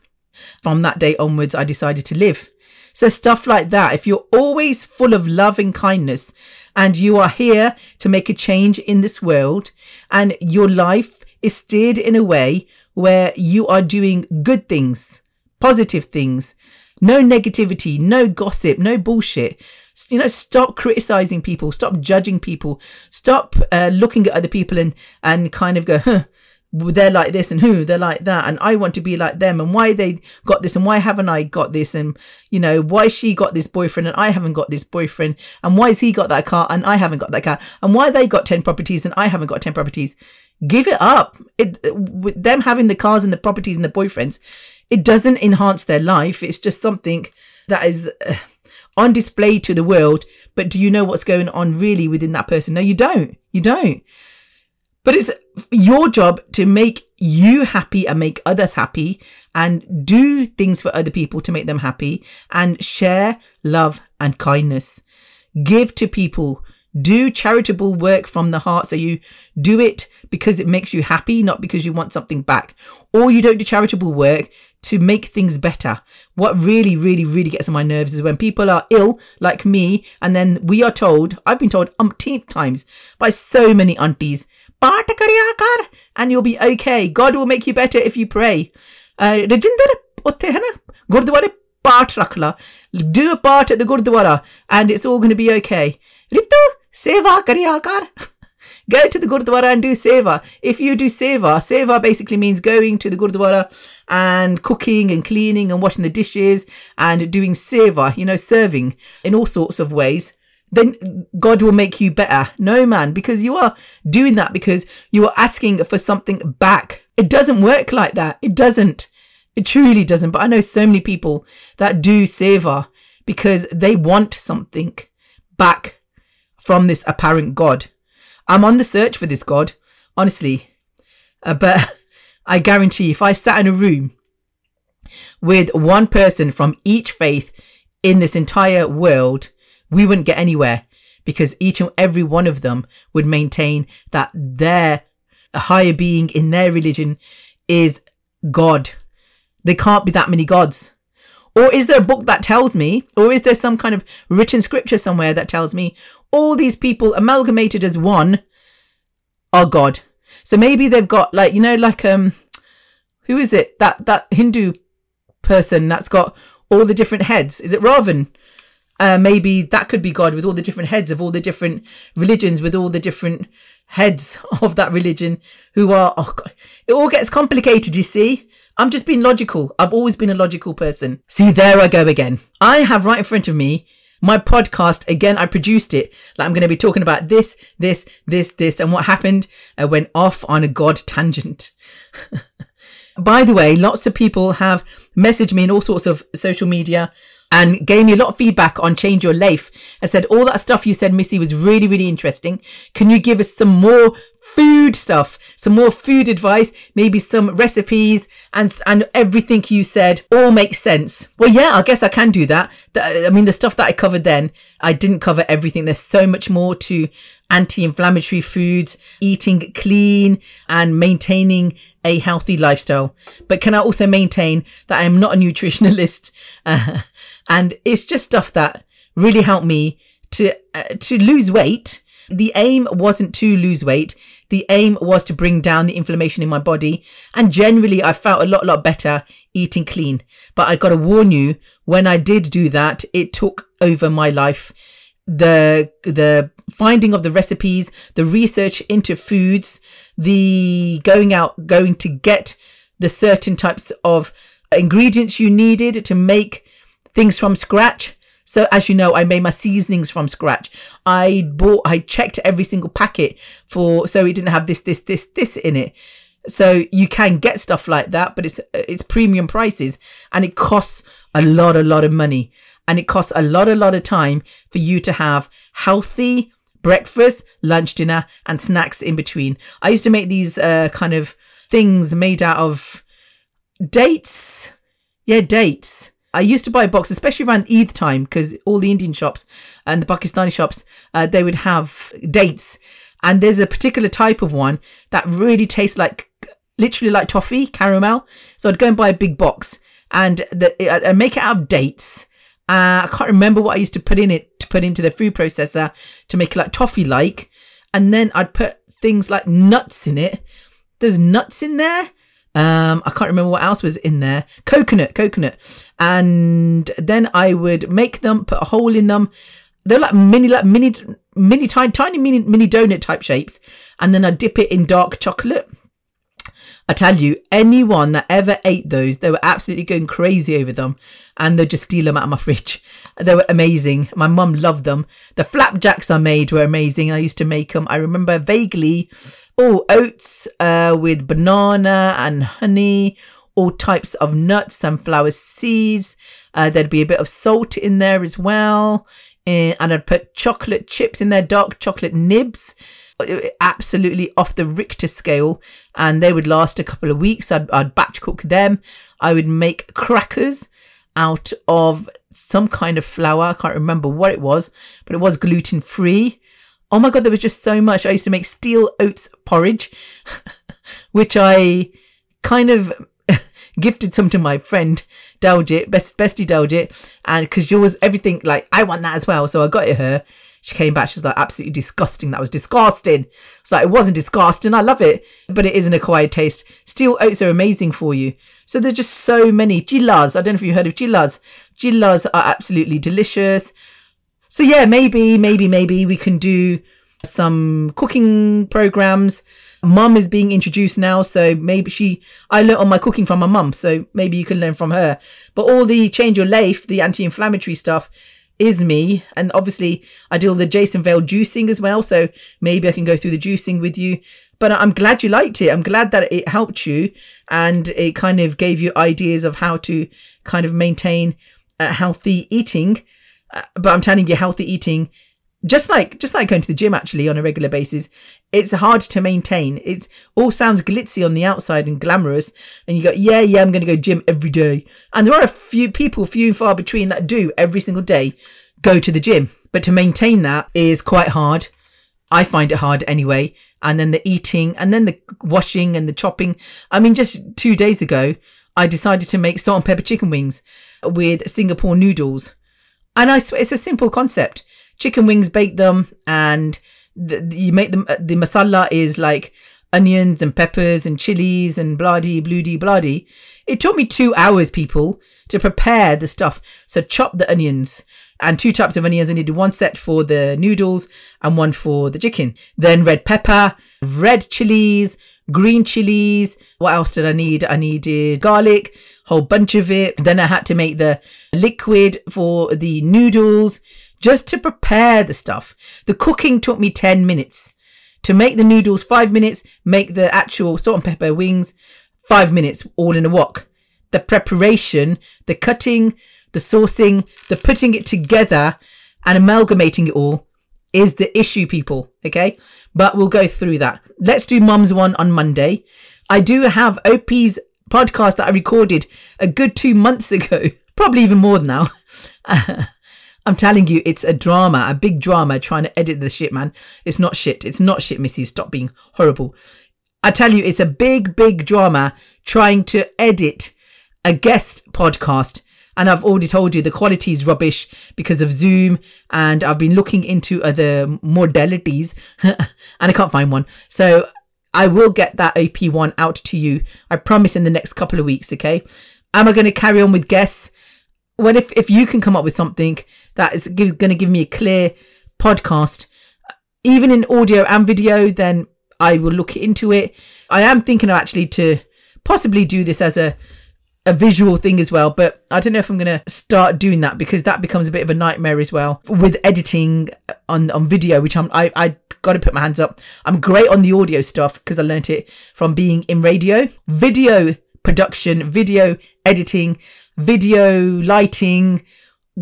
From that day onwards, I decided to live. So stuff like that. If you're always full of love and kindness and you are here to make a change in this world and your life is steered in a way where you are doing good things, positive things, no negativity, no gossip, no bullshit. You know, stop criticizing people, stop judging people, stop uh, looking at other people and, and kind of go, huh, they're like this and who they're like that and I want to be like them and why they got this and why haven't I got this and you know why she got this boyfriend and I haven't got this boyfriend and why has he got that car and I haven't got that car and why they got 10 properties and I haven't got 10 properties give it up it with them having the cars and the properties and the boyfriends it doesn't enhance their life it's just something that is uh, on display to the world but do you know what's going on really within that person no you don't you don't but it's your job to make you happy and make others happy and do things for other people to make them happy and share love and kindness. Give to people. Do charitable work from the heart. So you do it because it makes you happy, not because you want something back. Or you don't do charitable work to make things better. What really, really, really gets on my nerves is when people are ill, like me, and then we are told, I've been told umpteenth times by so many aunties, and you'll be okay. God will make you better if you pray. Uh, Rajinder, ਉੱਥੇ ਹੈ ਨਾ ਗੁਰਦੁਆਰੇ ਪਾਠ ਰੱਖ ਲਾ do a part at the gurdwara and it's all going to be okay ritu seva kariya kar <laughs> go to the gurdwara and do seva if you do seva seva basically means going to the gurdwara and cooking and cleaning and washing the dishes and doing seva you know serving in all sorts of ways then God will make you better. No, man, because you are doing that because you are asking for something back. It doesn't work like that. It doesn't. It truly doesn't. But I know so many people that do seva because they want something back from this apparent God. I'm on the search for this God, honestly. Uh, but <laughs> I guarantee if I sat in a room with one person from each faith in this entire world, we wouldn't get anywhere because each and every one of them would maintain that their higher being in their religion is God. There can't be that many gods. Or is there a book that tells me, or is there some kind of written scripture somewhere that tells me all these people amalgamated as one are God? So maybe they've got like, you know, like, um, who is it? That, that Hindu person that's got all the different heads. Is it Ravan? Uh, maybe that could be God with all the different heads of all the different religions, with all the different heads <laughs> of that religion who are, oh God, it all gets complicated, you see. I'm just being logical. I've always been a logical person. See, there I go again. I have right in front of me my podcast. Again, I produced it. Like I'm going to be talking about this, this, this, this, and what happened. I went off on a God tangent. <laughs> By the way, lots of people have messaged me in all sorts of social media and gave me a lot of feedback on Change Your Life. I said, all that stuff you said, Missy, was really, really interesting. Can you give us some more food stuff, some more food advice, maybe some recipes and, and everything you said all makes sense. Well, yeah, I guess I can do that. I mean, the stuff that I covered then, I didn't cover everything. There's so much more to anti-inflammatory foods, eating clean and maintaining a healthy lifestyle. But can I also maintain that I am not a nutritionalist? Uh, <laughs> and it's just stuff that really helped me to, uh, to lose weight. The aim wasn't to lose weight. The aim was to bring down the inflammation in my body. And generally, I felt a lot, lot better eating clean. But I got to warn you, when I did do that, it took over my life. The, the finding of the recipes, the research into foods, the going out, going to get the certain types of ingredients you needed to make things from scratch. So as you know, I made my seasonings from scratch. I bought, I checked every single packet for, so it didn't have this, this, this, this in it. So you can get stuff like that, but it's, it's premium prices and it costs a lot, a lot of money and it costs a lot, a lot of time for you to have healthy breakfast, lunch, dinner and snacks in between. I used to make these, uh, kind of things made out of dates. Yeah, dates I used to buy a box, especially around Eid time, because all the Indian shops and the Pakistani shops, uh, they would have dates. And there's a particular type of one that really tastes like, literally like toffee, caramel. So I'd go and buy a big box and the, I'd make it out of dates. Uh, I can't remember what I used to put in it to put into the food processor to make it like toffee like. And then I'd put things like nuts in it. There's nuts in there um, I can't remember what else was in there. Coconut, coconut. And then I would make them, put a hole in them. They're like mini, like mini, mini, tiny, tiny mini, mini donut type shapes. And then I dip it in dark chocolate. I tell you, anyone that ever ate those, they were absolutely going crazy over them and they'd just steal them out of my fridge. <laughs> They were amazing. My mum loved them. The flapjacks I made were amazing. I used to make them. I remember vaguely all oats uh, with banana and honey, all types of nuts, sunflower seeds. Uh, there'd be a bit of salt in there as well. Uh, and I'd put chocolate chips in there, dark chocolate nibs, uh, absolutely off the Richter scale. And they would last a couple of weeks. I'd, I'd batch cook them. I would make crackers out of some kind of flour. I can't remember what it was, but it was gluten free. Oh my God, there was just so much. I used to make steel oats porridge, <laughs> which I kind of <laughs> gifted some to my friend Daljit, best bestie Daljit, and because was everything like I want that as well, so I got it her. She came back, she was like absolutely disgusting. That was disgusting. So like, it wasn't disgusting. I love it, but it is an acquired taste. Steel oats are amazing for you. So there's just so many chillas. I don't know if you heard of chillas. Chillas are absolutely delicious. So yeah, maybe, maybe, maybe we can do some cooking programs. Mum is being introduced now, so maybe she, I learned on my cooking from my mum, so maybe you can learn from her. But all the change your life, the anti-inflammatory stuff is me. And obviously I do all the Jason Vale juicing as well. So maybe I can go through the juicing with you. But I'm glad you liked it. I'm glad that it helped you and it kind of gave you ideas of how to kind of maintain a healthy eating uh, but I'm telling you, healthy eating, just like just like going to the gym actually on a regular basis, it's hard to maintain. It all sounds glitzy on the outside and glamorous, and you go, yeah, yeah, I'm going to go gym every day. And there are a few people, few and far between, that do every single day go to the gym. But to maintain that is quite hard. I find it hard anyway. and then the eating and then the washing and the chopping. I mean, just two days ago, I decided to make salt and pepper chicken wings with Singapore noodles. And I swear it's a simple concept. Chicken wings, bake them and the, you make them, uh, the masala is like onions and peppers and chilies and bloody, bloody, bloody. It took me two hours, people, to prepare the stuff. So chop the onions and two types of onions. I needed one set for the noodles and one for the chicken. Then red pepper, red chilies, green chilies. What else did I need? I needed garlic, whole bunch of it. Then I had to make the liquid for the noodles just to prepare the stuff. The cooking took me 10 minutes. To make the noodles, five minutes. Make the actual salt and pepper wings, five minutes, all in a wok. The preparation, the cutting, the sourcing, the putting it together and amalgamating it all is the issue, people. Okay. But we'll go through that. Let's do mum's one on Monday. I do have OP's podcast that I recorded a good two months <laughs> ago, probably even more than now. <laughs> I'm telling you, it's a drama, a big drama trying to edit the shit, man. It's not shit. It's not shit, Missy. Stop being horrible. I tell you, it's a big, big drama trying to edit a guest podcast. And I've already told you the quality is rubbish because of Zoom. And I've been looking into other modalities <laughs> and I can't find one. So I will get that AP one out to you. I promise in the next couple of weeks. Okay. Am I going to carry on with guests? Well, if, if you can come up with something that is going to give me a clear podcast, even in audio and video, then I will look into it. I am thinking of actually to possibly do this as a a visual thing as well, but I don't know if I'm going to start doing that because that becomes a bit of a nightmare as well with editing on on video, which I'm I I got to put my hands up. I'm great on the audio stuff because I learned it from being in radio, video production, video editing, video lighting,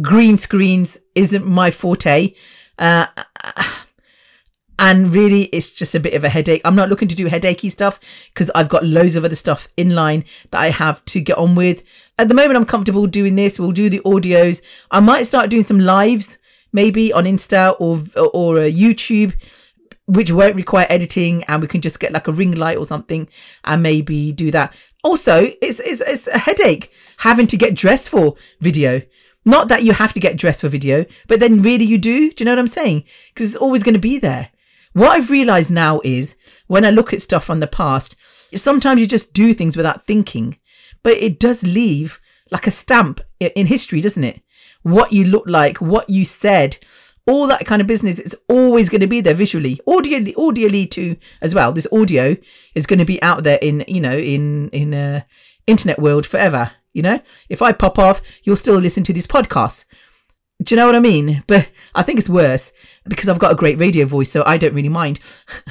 green screens isn't my forte. Uh, and really, it's just a bit of a headache. I'm not looking to do headachy stuff because I've got loads of other stuff in line that I have to get on with. At the moment, I'm comfortable doing this. We'll do the audios. I might start doing some lives, maybe on Insta or or uh, YouTube, which won't require editing, and we can just get like a ring light or something, and maybe do that. Also, it's it's it's a headache having to get dressed for video. Not that you have to get dressed for video, but then really you do. Do you know what I'm saying? Because it's always going to be there. What I've realized now is when I look at stuff from the past, sometimes you just do things without thinking, but it does leave like a stamp in history, doesn't it? What you look like, what you said, all that kind of business is always going to be there visually, audio, audially too as well. This audio is going to be out there in, you know, in, in a internet world forever. You know, if I pop off, you'll still listen to these podcasts. Do you know what I mean? But I think it's worse because I've got a great radio voice, so I don't really mind. <laughs>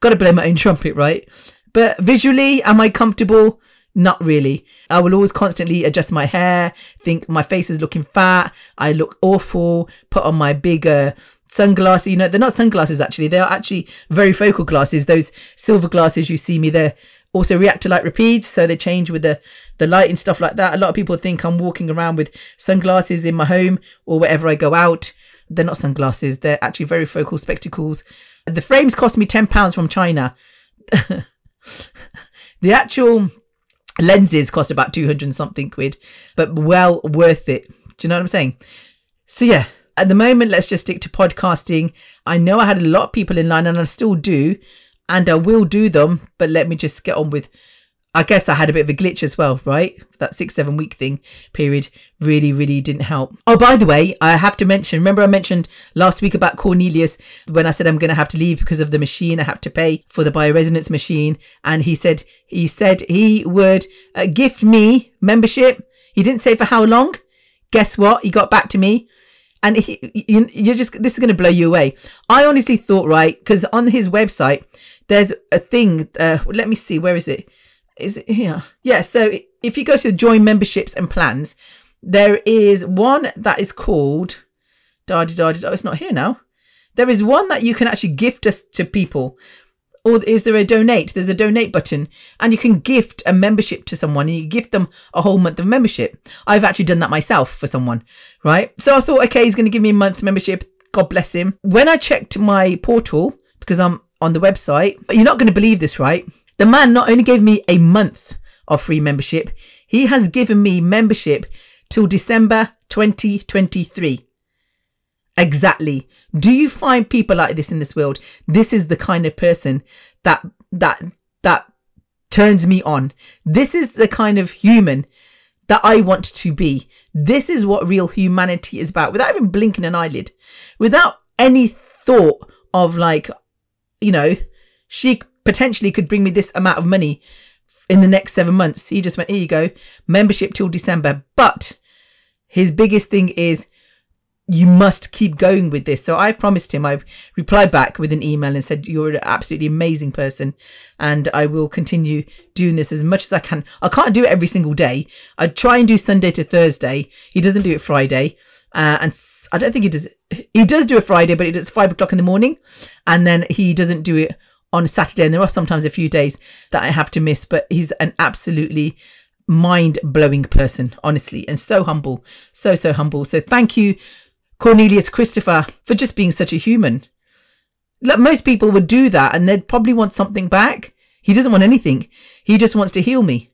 got to blow my own trumpet, right? But visually, am I comfortable? Not really. I will always constantly adjust my hair, think my face is looking fat, I look awful, put on my bigger sunglasses. You know, they're not sunglasses actually, they are actually varifocal glasses. Those silver glasses you see me there also react to light repeats, so they change with the the light and stuff like that. A lot of people think I'm walking around with sunglasses in my home or wherever I go out. They're not sunglasses; they're actually varifocal spectacles. The frames cost me ten pounds from China. <laughs> the actual lenses cost about two hundred something quid, but well worth it. Do you know what I'm saying? So yeah, at the moment, let's just stick to podcasting. I know I had a lot of people in line, and I still do and I will do them, but let me just get on with. I guess I had a bit of a glitch as well, right? That six, seven week thing period really, really didn't help. Oh, by the way, I have to mention, remember I mentioned last week about Cornelius when I said I'm going to have to leave because of the machine I have to pay for the bioresonance machine. And he said, he said he would uh, gift me membership. He didn't say for how long. Guess what? He got back to me and he, you, you're just this is going to blow you away. I honestly thought right because on his website there's a thing. Uh, let me see, where is it? Is it here? Yeah. So if you go to join memberships and plans, there is one that is called. Da, da, da, da, it's not here now. There is one that you can actually gift us to people. Or is there a donate? There's a donate button and you can gift a membership to someone and you gift them a whole month of membership. I've actually done that myself for someone, right? So I thought, okay, he's going to give me a month membership God bless him. When I checked my portal, because I'm on the website, But you're not going to believe this, right? The man not only gave me a month of free membership, he has given me membership till December 2023. Exactly. Do you find people like this in this world? This is the kind of person that, that, that turns me on. This is the kind of human that I want to be. This is what real humanity is about without even blinking an eyelid, without any thought of like, you know, she potentially could bring me this amount of money in the next seven months. He just went, here you go, membership till December. But his biggest thing is you must keep going with this. So I promised him, I replied back with an email and said, you're an absolutely amazing person. And I will continue doing this as much as I can. I can't do it every single day. I try and do Sunday to Thursday. He doesn't do it Friday. Uh, and I don't think he does. He does do it Friday, but it is five o'clock in the morning. And then he doesn't do it on Saturday. And there are sometimes a few days that I have to miss, but he's an absolutely mind blowing person, honestly, and so humble. So, so humble. So thank you Cornelius Christopher for just being such a human. Look, most people would do that and they'd probably want something back. He doesn't want anything. He just wants to heal me.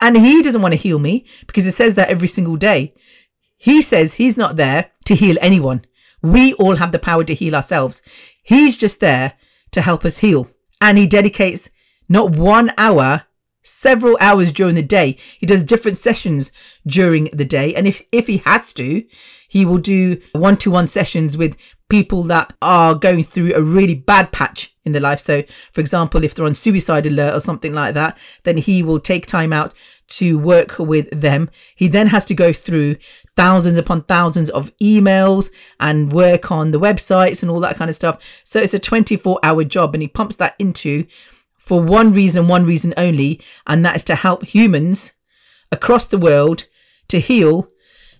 And he doesn't want to heal me because it says that every single day. He says he's not there to heal anyone. We all have the power to heal ourselves. He's just there to help us heal. And he dedicates not one hour several hours during the day. He does different sessions during the day. And if, if he has to, he will do one to one sessions with people that are going through a really bad patch in their life. So, for example, if they're on suicide alert or something like that, then he will take time out to work with them. He then has to go through thousands upon thousands of emails and work on the websites and all that kind of stuff. So it's a 24 hour job and he pumps that into for one reason, one reason only, and that is to help humans across the world to heal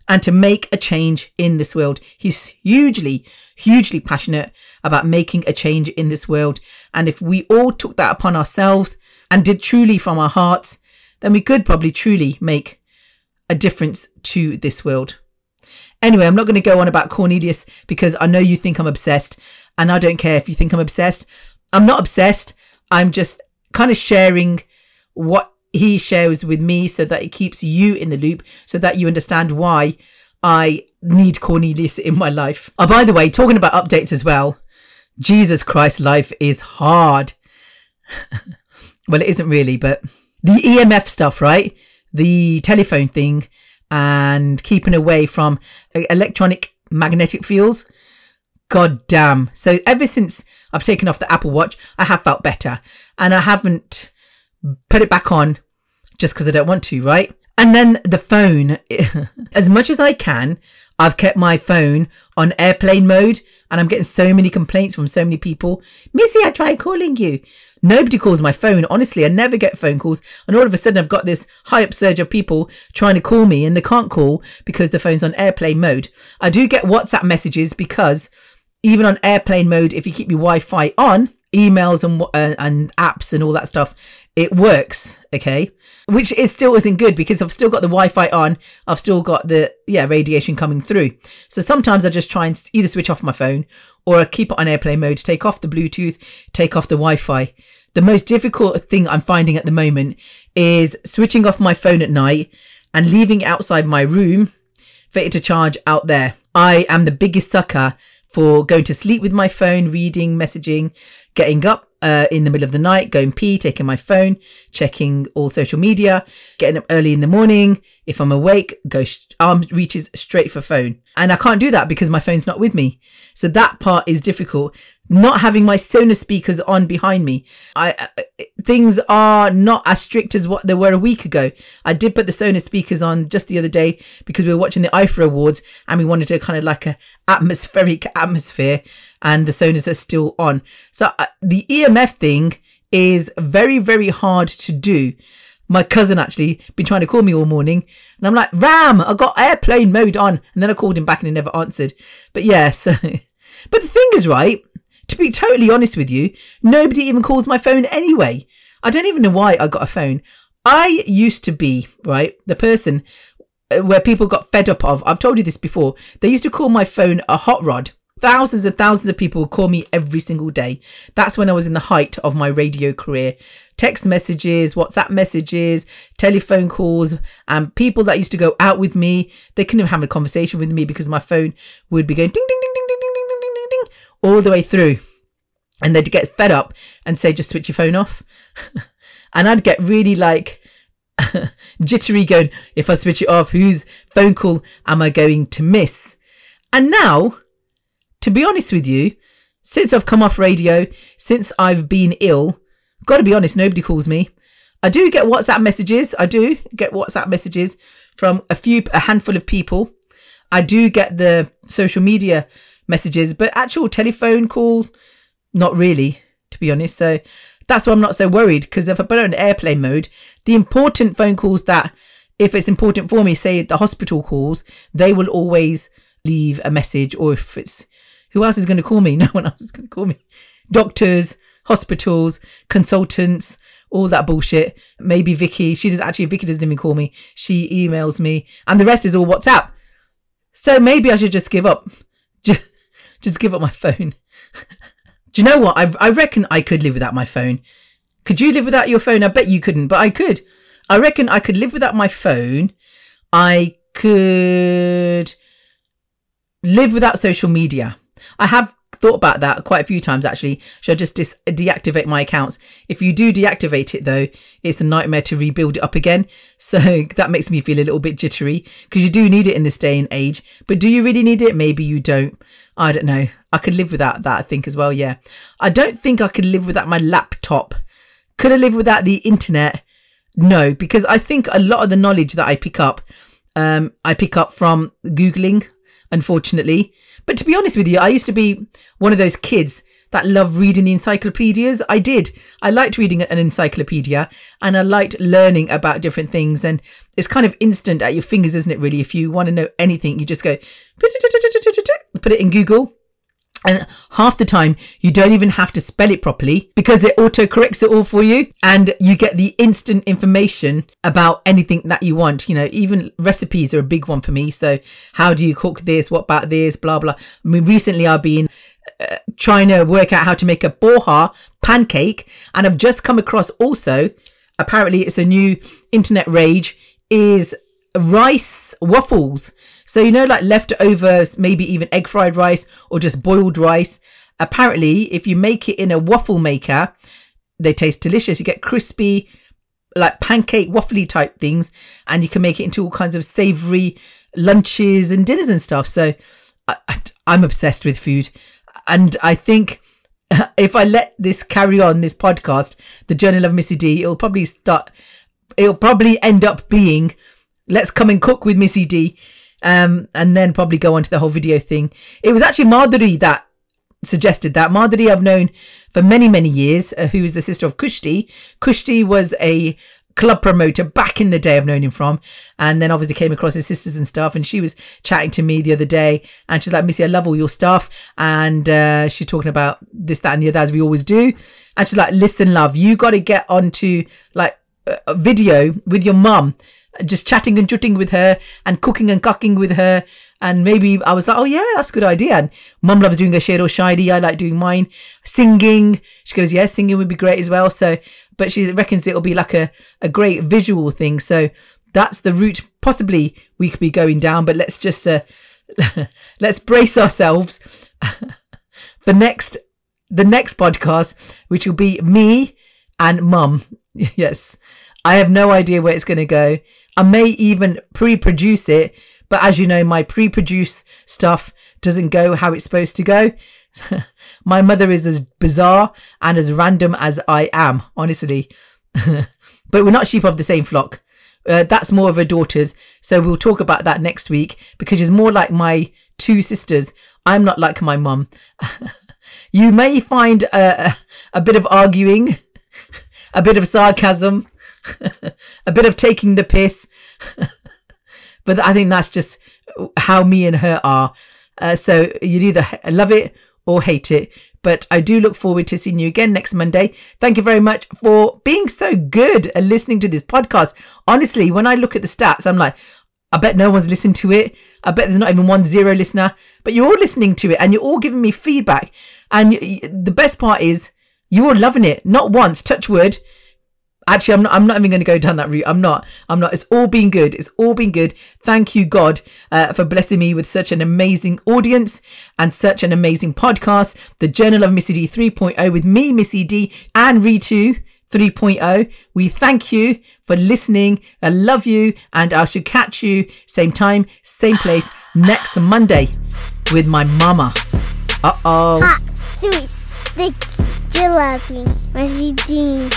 and to make a change in this world. He's hugely, hugely passionate about making a change in this world. And if we all took that upon ourselves and did truly from our hearts, then we could probably truly make a difference to this world. Anyway, I'm not going to go on about Cornelius because I know you think I'm obsessed and I don't care if you think I'm obsessed. I'm not obsessed. I'm just kind of sharing what he shares with me so that it keeps you in the loop so that you understand why I need Cornelius in my life. Oh, by the way, talking about updates as well, Jesus Christ, life is hard. <laughs> well, it isn't really, but the EMF stuff, right? The telephone thing and keeping away from electronic magnetic fields. God damn. So ever since I've taken off the Apple Watch, I have felt better. And I haven't put it back on just because I don't want to, right? And then the phone, <laughs> as much as I can, I've kept my phone on airplane mode and I'm getting so many complaints from so many people. Missy, I tried calling you. Nobody calls my phone. Honestly, I never get phone calls. And all of a sudden I've got this high upsurge of people trying to call me and they can't call because the phone's on airplane mode. I do get WhatsApp messages because even on airplane mode, if you keep your Wi-Fi on, emails and uh, and apps and all that stuff, it works. Okay, which is still isn't good because I've still got the Wi-Fi on. I've still got the yeah radiation coming through. So sometimes I just try and either switch off my phone or I keep it on airplane mode, take off the Bluetooth, take off the Wi-Fi. The most difficult thing I'm finding at the moment is switching off my phone at night and leaving outside my room for it to charge out there. I am the biggest sucker for going to sleep with my phone, reading, messaging, getting up uh, in the middle of the night, going pee, taking my phone, checking all social media, getting up early in the morning. If I'm awake, go arm reaches straight for phone. And I can't do that because my phone's not with me. So that part is difficult. Not having my Sonos speakers on behind me. I, uh, things are not as strict as what they were a week ago. I did put the Sonos speakers on just the other day because we were watching the IIFA Awards and we wanted to kind of like a atmospheric <laughs> atmosphere and the Sonos are still on. So uh, the EMF thing is very, very hard to do. My cousin actually been trying to call me all morning and I'm like, Ram, I got airplane mode on. And then I called him back and he never answered. But yeah, so, <laughs> but the thing is, right, to be totally honest with you, nobody even calls my phone anyway. I don't even know why I got a phone. I used to be, right, the person uh, where people got fed up of. I've told you this before. They used to call my phone a hot rod thousands and thousands of people would call me every single day. That's when I was in the height of my radio career. Text messages, WhatsApp messages, telephone calls, and people that used to go out with me, they couldn't have a conversation with me because my phone would be going ding, ding, ding, ding, ding, ding, ding, ding, ding, ding, all the way through. And they'd get fed up and say, just switch your phone off. and I'd get really like, jittery going, if I switch it off, whose phone call am I going to miss? And now, to be honest with you, since I've come off radio, since I've been ill, gotta be honest, nobody calls me. I do get WhatsApp messages. I do get WhatsApp messages from a few, a handful of people. I do get the social media messages, but actual telephone call, not really, to be honest. So that's why I'm not so worried because if I put it on airplane mode, the important phone calls that, if it's important for me, say the hospital calls, they will always leave a message. Or if it's who else is going to call me? <laughs> No one else is going to call me. Doctors, hospitals, consultants, all that bullshit. Maybe Vicky. She does actually. Vicky doesn't even call me. She emails me, and the rest is all WhatsApp. So maybe I should just give up. Just, just give up my phone. Do you know what? I, I reckon I could live without my phone. Could you live without your phone? I bet you couldn't, but I could. I reckon I could live without my phone. I could live without social media. I have thought about that quite a few times actually. Should I just dis- deactivate my accounts? If you do deactivate it though, it's a nightmare to rebuild it up again. <laughs> So that makes me feel a little bit jittery because you do need it in this day and age. But do you really need it? Maybe you don't. I don't know. I could live without that, I think as well. Yeah. I don't think I could live without my laptop. Could I live without the internet? No, because I think a lot of the knowledge that I pick up, um, I pick up from Googling, unfortunately. But to be honest with you, I used to be one of those kids that loved reading the encyclopedias. I did. I liked reading an encyclopedia and I liked learning about different things. And it's kind of instant at your fingers, isn't it? Really, if you want to know anything, you just go put it in Google and half the time, you don't even have to spell it properly because it auto corrects it all for you. And you get the instant information about anything that you want. You know, even recipes are a big one for me. So, how do you cook this? What about this? Blah, blah. I mean, recently I've been uh, trying to work out how to make a poha pancake. And I've just come across also, apparently, it's a new internet rage, is rice waffles. So, you know, like leftovers, maybe even egg fried rice or just boiled rice. Apparently, if you make it in a waffle maker, they taste delicious. You get crispy, like pancake waffly type things, and you can make it into all kinds of savory lunches and dinners and stuff. So, I, I'm obsessed with food. And I think <laughs> if I let this carry on, this podcast, the Journal of Missy D, it'll probably start, it'll probably end up being, let's come and cook with Missy D um, and then probably go on to the whole video thing. It was actually Madhuri that suggested that. Madhuri I've known for many, many years, uh, who is the sister of Kushti. Kushti was a club promoter back in the day I've known him from. And then obviously came across his sisters and stuff. And she was chatting to me the other day and she's like, Missy, I love all your stuff. And uh, she's talking about this, that, and the other as we always do. And she's like, listen, love, you got to get onto like a video with your mum just chatting and jutting with her and cooking and cooking with her. And maybe I was like, oh yeah, that's a good idea. And mum loves doing a share or shiny. I like doing mine. Singing. She goes, yeah, singing would be great as well. So, but she reckons it'll be like a, a great visual thing. So that's the route possibly we could be going down. But let's just, uh, <laughs> let's brace ourselves <laughs> for next, the next podcast, which will be me and mum. <laughs> yes. I have no idea where it's going to go. I may even pre-produce it, but as you know, my pre produce stuff doesn't go how it's supposed to go. <laughs> my mother is as bizarre and as random as I am, honestly. <laughs> but we're not sheep of the same flock. Uh, that's more of her daughters. So we'll talk about that next week because she's more like my two sisters. I'm not like my mum. <laughs> you may find a, a bit of arguing, a bit of sarcasm, <laughs> a bit of taking the piss. <laughs> but I think that's just how me and her are. Uh, so you'd either love it or hate it. But I do look forward to seeing you again next Monday. Thank you very much for being so good and listening to this podcast. Honestly, when I look at the stats, I'm like, I bet no one's listened to it. I bet there's not even one zero listener, but you're all listening to it and you're all giving me feedback. And the best part is you're loving it. Not once, touch wood. Actually, I'm not. I'm not even going to go down that route. I'm not. I'm not. It's all been good. It's all been good. Thank you, God, uh, for blessing me with such an amazing audience and such an amazing podcast. The Journal of Missy D 3.0 with me, Missy D, and Ritu 3.0. We thank you for listening. I love you, and I shall catch you same time, same place <sighs> next Monday with my mama. Uh oh. Hot, sweet, sticky, jalebi, Missy D.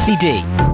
Missy D